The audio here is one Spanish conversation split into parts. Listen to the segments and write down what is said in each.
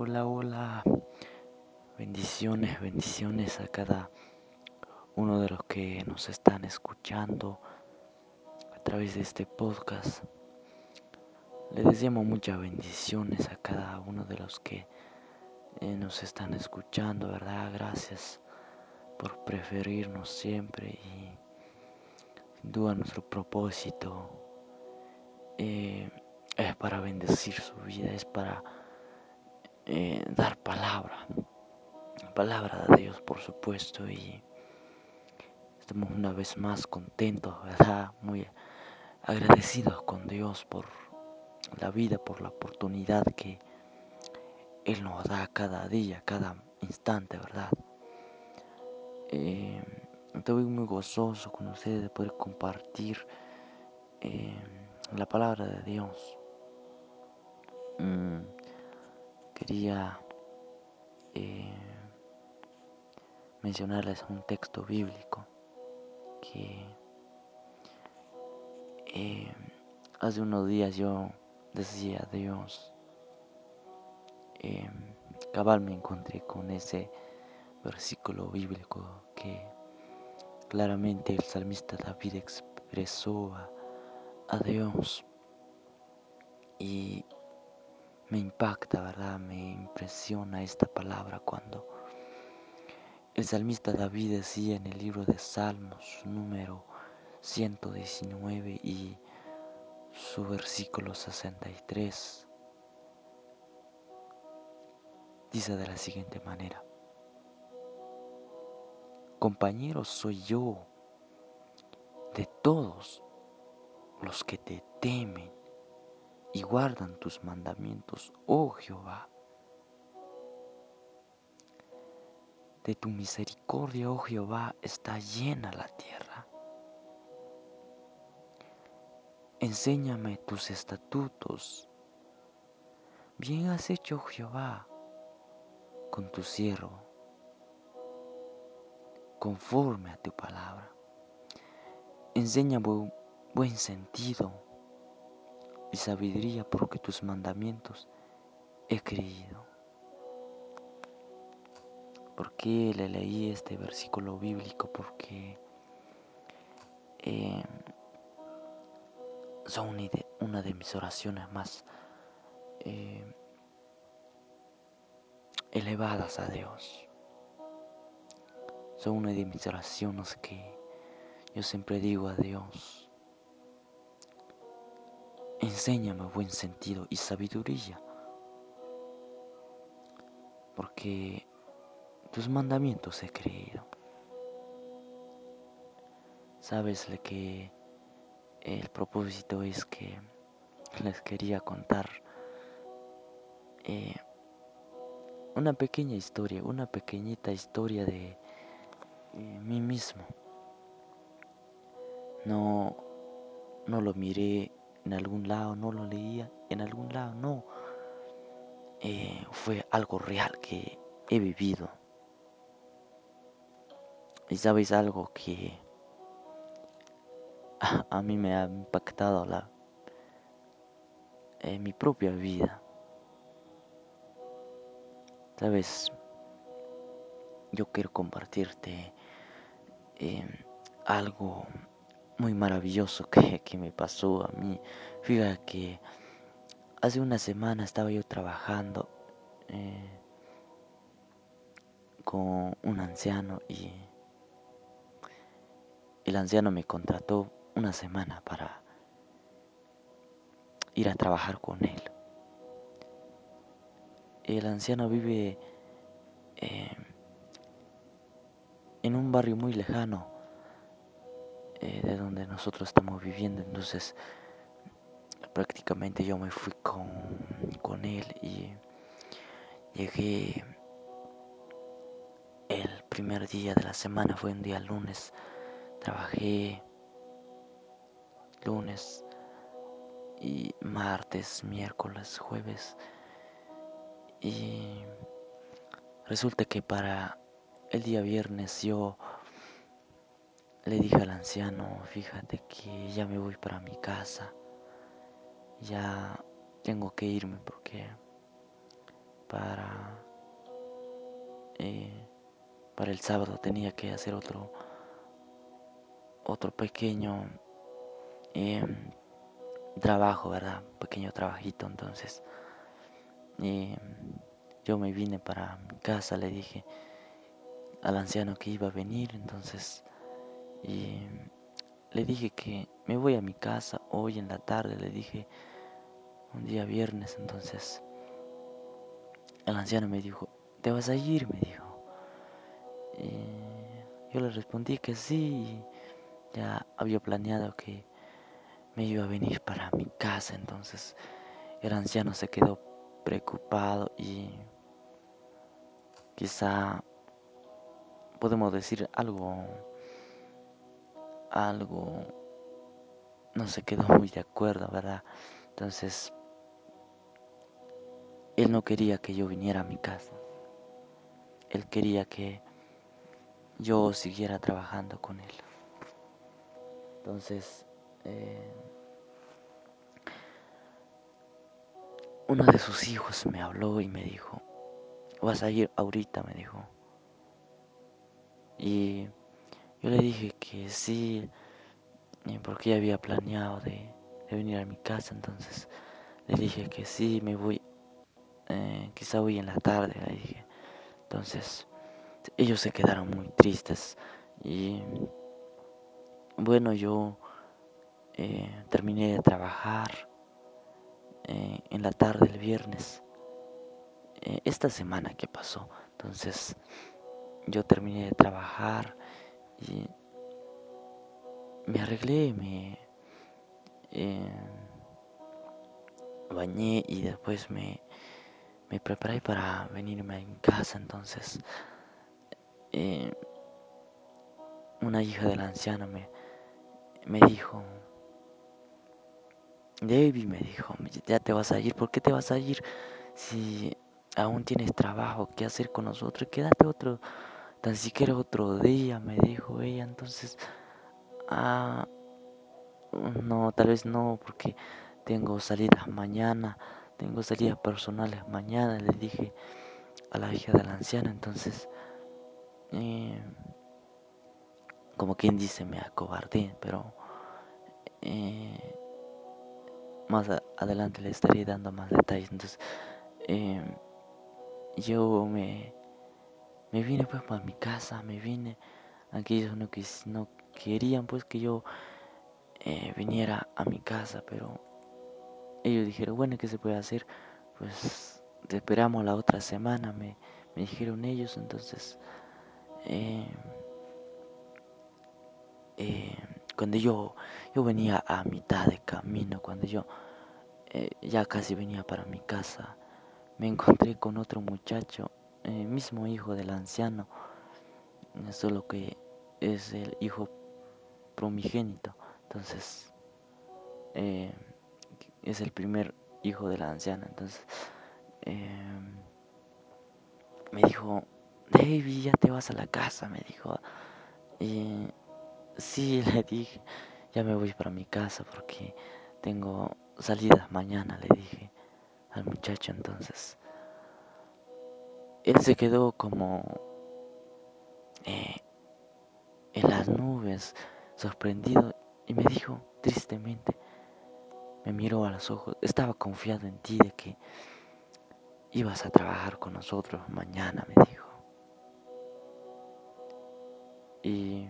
Hola, hola. Bendiciones, bendiciones a cada uno de los que nos están escuchando a través de este podcast. Le deseamos muchas bendiciones a cada uno de los que eh, nos están escuchando, ¿verdad? Gracias por preferirnos siempre y sin duda nuestro propósito eh, es para bendecir su vida, es para eh, dar palabra, palabra de Dios por supuesto y estamos una vez más contentos, ¿verdad? Muy agradecidos con Dios por la vida, por la oportunidad que Él nos da cada día, cada instante, ¿verdad? Eh, estoy muy gozoso con ustedes de poder compartir eh, la palabra de Dios. Mm, quería eh, mencionarles un texto bíblico que eh, hace unos días yo decía a Dios, eh, cabal me encontré con ese versículo bíblico que claramente el salmista David expresó a, a Dios y me impacta, ¿verdad? Me impresiona esta palabra cuando el salmista David decía en el libro de Salmos número 119 y su versículo 63. Dice de la siguiente manera, compañero soy yo de todos los que te temen y guardan tus mandamientos, oh Jehová. De tu misericordia, oh Jehová, está llena la tierra. Enséñame tus estatutos. Bien has hecho, oh Jehová, con tu siervo, conforme a tu palabra. Enséñame buen sentido y sabiduría porque tus mandamientos he creído. ¿Por qué le leí este versículo bíblico? Porque eh, son una de mis oraciones más eh, elevadas a Dios. Son una de mis oraciones que yo siempre digo a Dios. Enséñame buen sentido y sabiduría. Porque tus mandamientos he creído. Sabes que el propósito es que les quería contar eh, una pequeña historia, una pequeñita historia de eh, mí mismo. No, no lo miré en algún lado, no lo leía en algún lado, no. Eh, fue algo real que he vivido. Y sabes algo que a, mí me ha impactado la, en mi propia vida. Sabes, yo quiero compartirte em, algo muy maravilloso que, que, me pasó a mí. Fíjate que hace una semana estaba yo trabajando eh, con un anciano y el anciano me contrató una semana para ir a trabajar con él. El anciano vive eh, en un barrio muy lejano eh, de donde nosotros estamos viviendo, entonces prácticamente yo me fui con, con él y llegué el primer día de la semana, fue un día lunes, trabajé lunes y martes, miércoles, jueves. Y resulta que para el día viernes yo le dije al anciano, fíjate que ya me voy para mi casa, ya tengo que irme porque para, eh, para el sábado tenía que hacer otro, otro pequeño em, trabajo, ¿verdad? Pequeño trabajito, entonces em, yo me vine para mi casa, le dije al anciano que iba a venir, entonces y le dije que me voy a mi casa hoy en la tarde, le dije un día viernes, entonces el anciano me dijo, ¿te vas a ir? me dijo. Y yo le respondí que sí, ya había planeado que me iba a venir para mi casa, entonces el anciano se quedó preocupado y quizá podemos decir algo, algo, no se quedó muy de acuerdo, ¿verdad? Entonces, él no quería que yo viniera a mi casa. Él quería que yo siguiera trabajando con él. Entonces, eh, uno de sus hijos me habló y me dijo, vas a ir ahorita, me dijo. Y yo le dije que sí, porque ya había planeado de, venir a mi casa, entonces le dije que sí, me voy, eh, quizá hoy en la tarde, le dije. Entonces, ellos se quedaron muy tristes y bueno, yo eh, terminé de trabajar eh, en la tarde del viernes, eh, esta semana que pasó. Entonces yo terminé de trabajar y me arreglé, me eh, bañé y después me, me preparé para venirme mi casa. Entonces una hija del anciano me, me dijo, David me dijo, ya te vas a ir, ¿por qué te vas a ir si aún tienes trabajo que hacer con nosotros? Quédate otro, tan siquiera otro día, me dijo ella. Entonces, ah, no, tal vez no, porque tengo salidas mañana, tengo salidas personales mañana, le dije a la hija de la anciana. Entonces, eh, como quien dice, me acobardé, pero... Eh, más adelante le estaré dando más detalles. Entonces, em, yo me, me vine pues para mi casa, me vine. Aquellos no, que, no querían pues que yo eh, viniera a mi casa, pero ellos dijeron, bueno, ¿qué se puede hacer? Pues te esperamos la otra semana, me, me dijeron ellos. Entonces, em, em, cuando yo, yo venía a mitad de camino, cuando yo eh, ya casi venía para mi casa, me encontré con otro muchacho, el mismo hijo del anciano, solo que es el hijo promigénito, entonces eh, es el primer hijo de la anciana, entonces eh, me dijo, David, ya te vas a la casa, me dijo, y sí, le dije, ya me voy para mi casa porque tengo salidas mañana, le dije al muchacho. Entonces. Él se quedó como eh, en las nubes, sorprendido, y me dijo tristemente, me miró a los ojos, estaba confiado en ti de que ibas a trabajar con nosotros mañana, me dijo. Y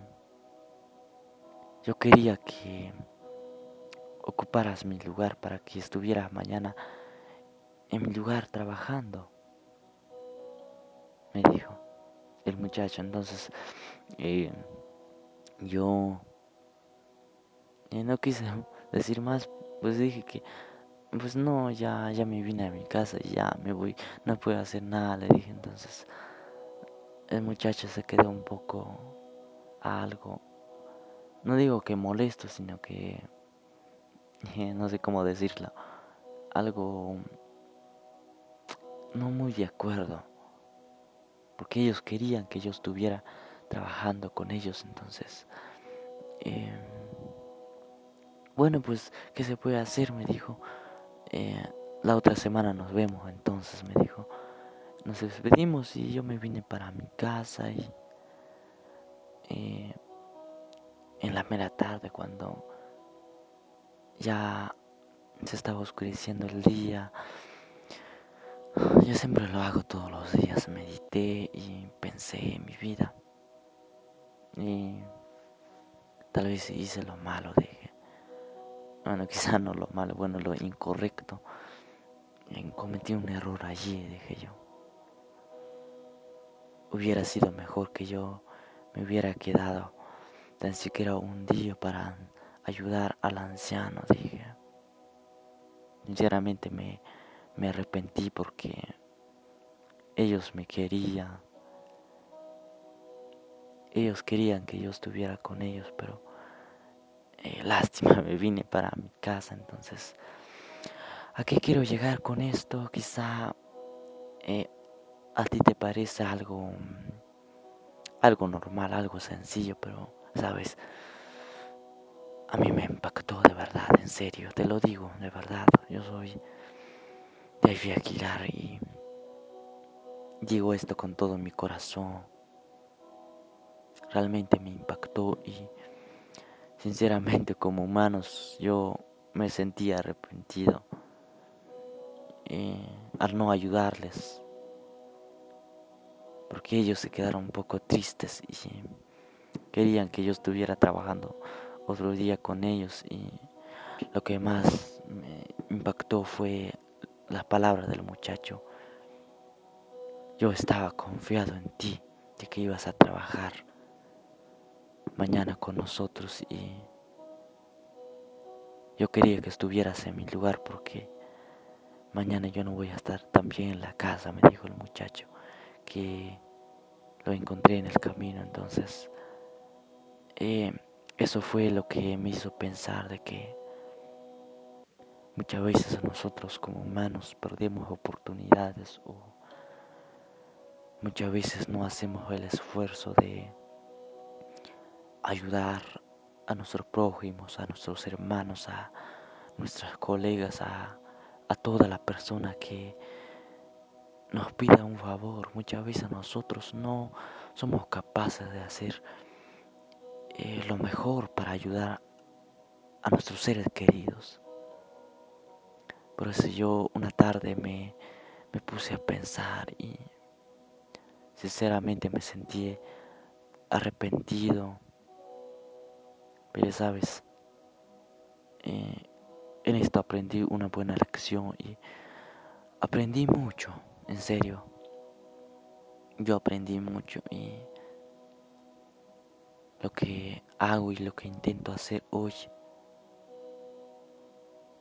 yo quería que ocuparas mi lugar para que estuvieras mañana en mi lugar trabajando, me dijo el muchacho. Entonces eh, yo eh, no quise decir más, pues dije que, pues no, ya, ya me vine a mi casa ya me voy, no puedo hacer nada, le dije. Entonces el muchacho se quedó un poco algo, no digo que molesto, sino que, no sé cómo decirlo, algo no muy de acuerdo, porque ellos querían que yo estuviera trabajando con ellos, entonces, eh, bueno, pues, ¿qué se puede hacer? Me dijo, eh, la otra semana nos vemos, entonces me dijo, nos despedimos y yo me vine para mi casa y eh, en la mera tarde cuando ya se estaba oscureciendo el día, yo siempre lo hago todos los días, medité y pensé en mi vida. Y tal vez hice lo malo, dije. Bueno, quizá no lo malo, bueno, lo incorrecto. cometí un error allí, dije yo. Hubiera sido mejor que yo me hubiera quedado tan siquiera un día para ayudar al anciano, dije. Sinceramente me, me arrepentí porque ellos me querían. Ellos querían que yo estuviera con ellos, pero eh, lástima, me vine para mi casa. Entonces, ¿a qué quiero llegar con esto? Quizá eh, a ti te parece algo, algo normal, algo sencillo, pero, ¿sabes? A mí me impactó de verdad, en serio, te lo digo, de verdad. Yo soy de Aguilar y digo esto con todo mi corazón. Realmente me impactó y sinceramente como humanos yo me sentía arrepentido eh, al no ayudarles porque ellos se quedaron un poco tristes y querían que yo estuviera trabajando otro día con ellos y lo que más me impactó fue la palabra del muchacho. Yo estaba confiado en ti, de que ibas a trabajar mañana con nosotros y yo quería que estuvieras en mi lugar porque mañana yo no voy a estar también en la casa, me dijo el muchacho, que lo encontré en el camino. Entonces, eh, eso fue lo que me hizo pensar de que muchas veces nosotros como humanos perdemos oportunidades o muchas veces no hacemos el esfuerzo de ayudar a nuestros prójimos, a nuestros hermanos, a nuestras colegas, a, a toda la persona que nos pida un favor. Muchas veces nosotros no somos capaces de hacer eh, lo mejor para ayudar a nuestros seres queridos. Por eso yo una tarde me, me puse a pensar y sinceramente me sentí arrepentido pero sabes, eh, en esto aprendí una buena lección y aprendí mucho, en serio. Yo aprendí mucho y lo que hago y lo que intento hacer hoy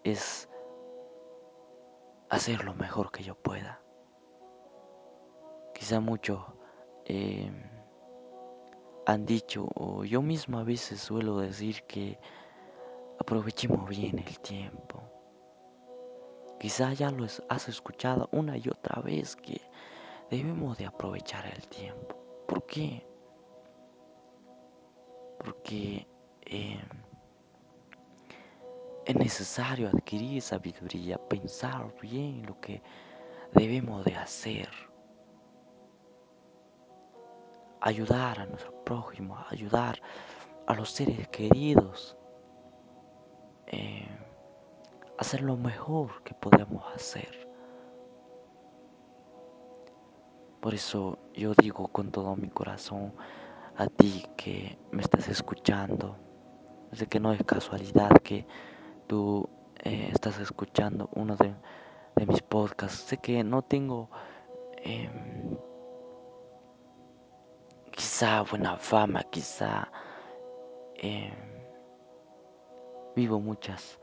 es hacer lo mejor que yo pueda. Quizá muchos eh, han dicho, o yo mismo a veces suelo decir que aprovechemos bien el tiempo. Quizá ya lo has escuchado una y otra vez que debemos de aprovechar el tiempo. ¿Por qué? Porque eh, es necesario adquirir sabiduría, pensar bien lo que debemos de hacer ayudar a nuestro prójimo, ayudar a los seres queridos, eh, hacer lo mejor que podemos hacer. Por eso yo digo con todo mi corazón a ti que me estás escuchando, sé que no es casualidad que tú eh, estás escuchando uno de, mis podcasts, sé que no tengo... Em, quizá buena fama, quizá eh, vivo muchas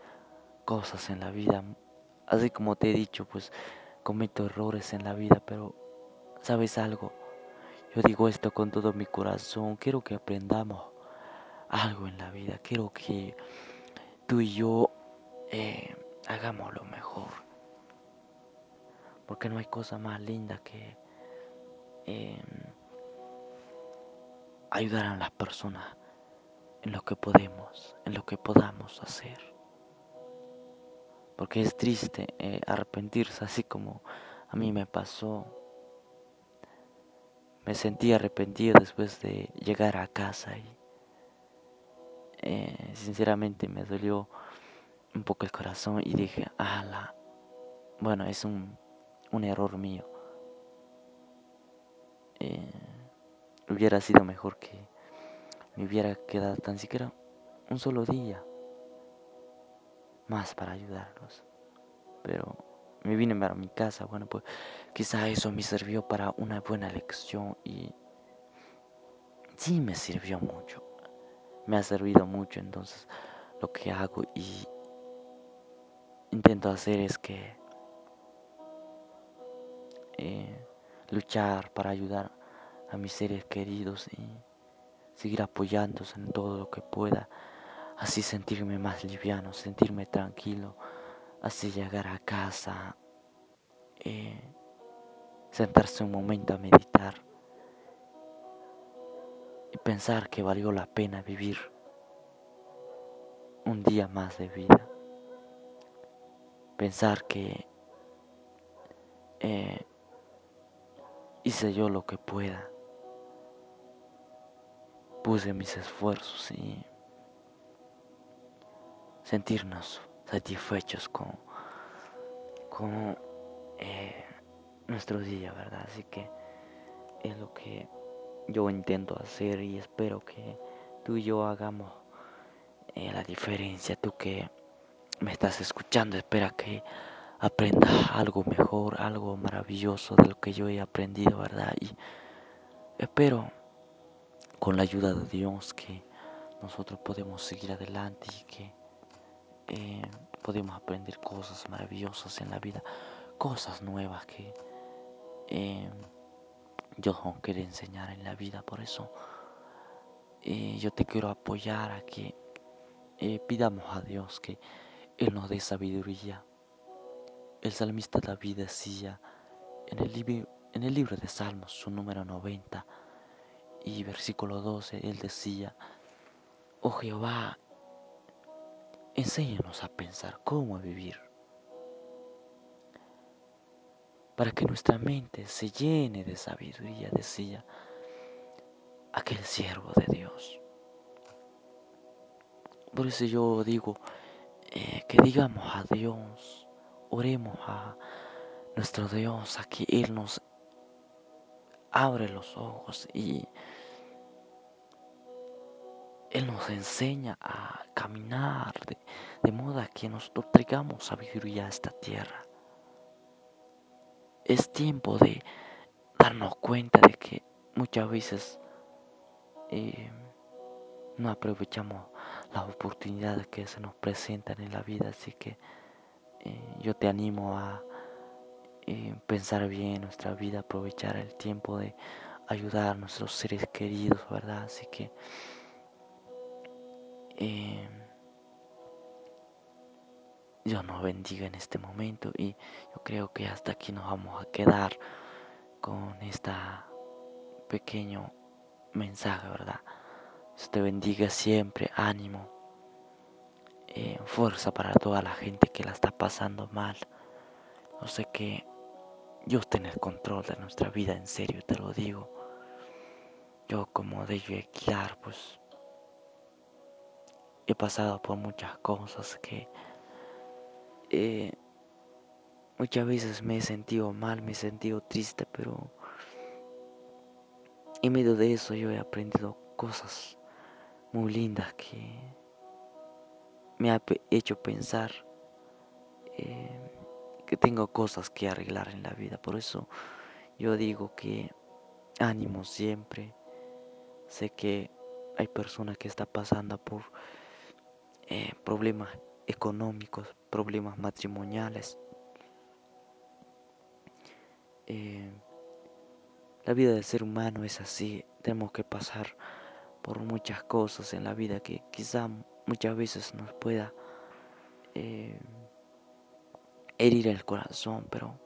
cosas en la vida. Así como te he dicho, pues cometo errores en la vida, pero ¿sabes algo? Yo digo esto con todo mi corazón. Quiero que aprendamos algo en la vida. Quiero que tú y yo eh, hagamos lo mejor. Porque no hay cosa más linda que... Eh, ayudar a las personas en lo que podemos, en lo que podamos hacer. Porque es triste eh, arrepentirse así como a mí me pasó. me sentí arrepentido después de llegar a casa y eh, sinceramente me dolió un poco el corazón y dije, ala, bueno, es un, un error mío. Eh, hubiera sido mejor que me hubiera quedado tan siquiera un solo día más para ayudarlos. Pero me vine a mi casa, bueno, pues quizá eso me sirvió para una buena lección y sí me sirvió mucho. Me ha servido mucho, entonces lo que hago y intento hacer es que eh, luchar para ayudar a mis seres queridos y seguir apoyándose en todo lo que pueda, así sentirme más liviano, sentirme tranquilo, así llegar a casa, eh, sentarse un momento a meditar pensar que valió la pena vivir un día más de vida. Pensar que eh, hice yo lo que pueda puse mis esfuerzos y sentirnos satisfechos con, con eh, nuestro día, ¿verdad? Así que es lo que yo intento hacer y espero que tú y yo hagamos eh, la diferencia. Tú que me estás escuchando, espera que aprendas algo mejor, algo maravilloso de lo que yo he aprendido, ¿verdad? Y espero con la ayuda de Dios que nosotros podemos seguir adelante y que eh, podemos aprender cosas maravillosas en la vida, cosas nuevas que eh, Dios nos quiere enseñar en la vida. Por eso eh, yo te quiero apoyar a que pidamos a Dios que Él nos dé sabiduría. El salmista David decía en el libro de Salmos, su número 90, y versículo 12, él decía, oh Jehová, enséñanos a pensar cómo vivir, para que nuestra mente se llene de sabiduría, decía aquel siervo de Dios. Por eso yo digo, eh, que digamos a Dios, oremos a nuestro Dios, a que Él nos abre los ojos y Él nos enseña a caminar de, modo que nosotros traigamos sabiduría a esta tierra. Es tiempo de darnos cuenta de que muchas veces eh, no aprovechamos las oportunidades que se nos presentan en la vida, así que eh, yo te animo a eh, pensar bien nuestra vida, aprovechar el tiempo de ayudar a nuestros seres queridos, ¿verdad? Así que Dios nos bendiga en este momento y yo creo que hasta aquí nos vamos a quedar con este pequeño mensaje, ¿verdad? Dios te bendiga siempre, ánimo, eh, fuerza para toda la gente que la está pasando mal. No sé que Dios tiene el control de nuestra vida, en serio te lo digo. Yo como de guiar, pues he pasado por muchas cosas que eh, muchas veces me he sentido mal, me he sentido triste, pero en medio de eso yo he aprendido cosas muy lindas que me ha hecho pensar eh, que tengo cosas que arreglar en la vida. Por eso yo digo que ánimo siempre. Sé que hay personas que están pasando por eh, problemas económicos, problemas matrimoniales. Eh, la vida del ser humano es así, tenemos que pasar por muchas cosas en la vida que quizá muchas veces nos pueda eh, herir el corazón, pero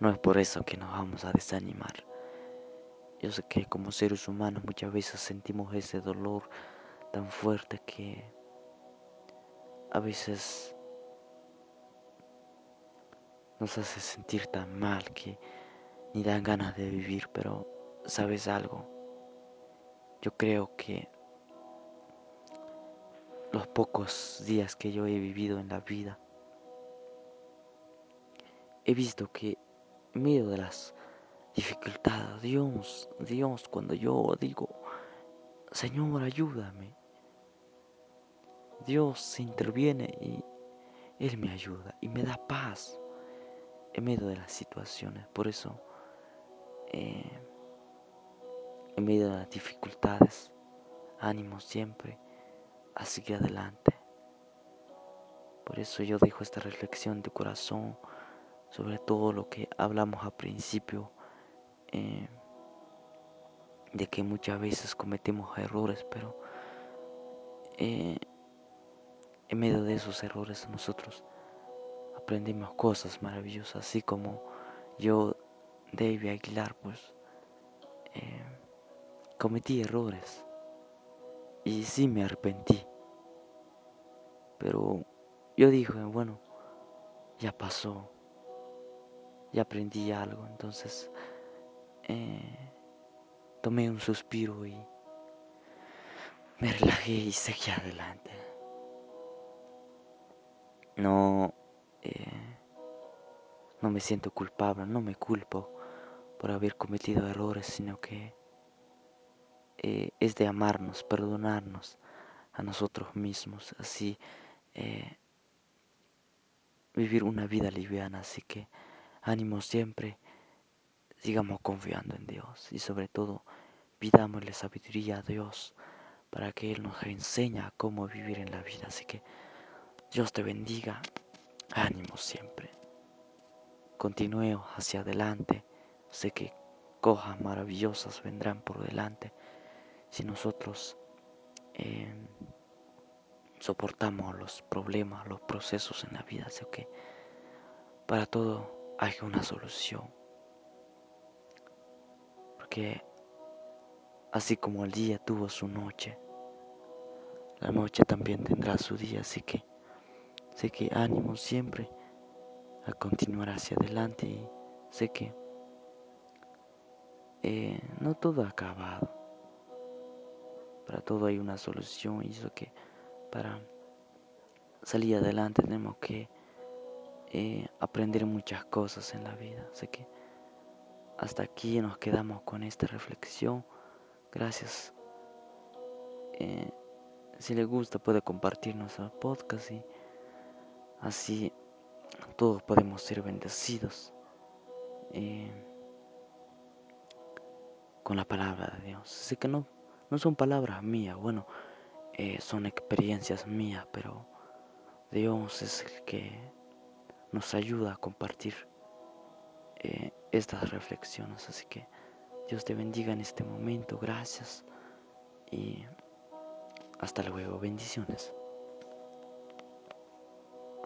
no es por eso que nos vamos a desanimar. Yo sé que como seres humanos muchas veces sentimos ese dolor tan fuerte que a veces nos hace sentir tan mal que ni dan ganas de vivir, pero ¿sabes algo? Yo creo que los pocos días que yo he vivido en la vida, he visto que en medio de las dificultades, Dios, Dios, cuando yo digo, Señor, ayúdame, Dios interviene y Él me ayuda y me da paz en medio de las situaciones. Por eso, eh, en medio de las dificultades, ánimo siempre a seguir adelante. Por eso yo dejo esta reflexión de corazón sobre todo lo que hablamos al principio, eh, de que muchas veces cometemos errores, pero eh, en medio de esos errores nosotros aprendemos cosas maravillosas, así como yo, David Aguilar, pues eh, cometí errores y sí me arrepentí, pero yo dije, bueno, ya pasó, ya aprendí algo, entonces eh, tomé un suspiro y me relajé y seguí adelante. No, eh, no me siento culpable, no me culpo por haber cometido errores, sino que eh, es de amarnos, perdonarnos a nosotros mismos, así eh, vivir una vida liviana. Así que ánimo siempre, sigamos confiando en Dios y sobre todo pidámosle sabiduría a Dios para que Él nos enseñe cómo vivir en la vida. Así que Dios te bendiga. Ánimo siempre. Continúe hacia adelante. Sé que cosas maravillosas vendrán por delante si nosotros eh, soportamos los problemas, los procesos en la vida. Sé que para todo hay una solución. Porque así como el día tuvo su noche, la noche también tendrá su día. Así que Sé que ánimo siempre a continuar hacia adelante y sé que eh, no todo ha acabado. Para todo hay una solución y eso que para salir adelante tenemos que eh, aprender muchas cosas en la vida. Sé que hasta aquí nos quedamos con esta reflexión. Gracias. Eh, si le gusta puede compartirnos el podcast y Así todos podemos ser bendecidos eh, con la palabra de Dios. Sé que no, no son palabras mías, bueno, eh, son experiencias mías, pero Dios es el que nos ayuda a compartir eh, estas reflexiones. Así que Dios te bendiga en este momento, gracias y hasta luego, bendiciones.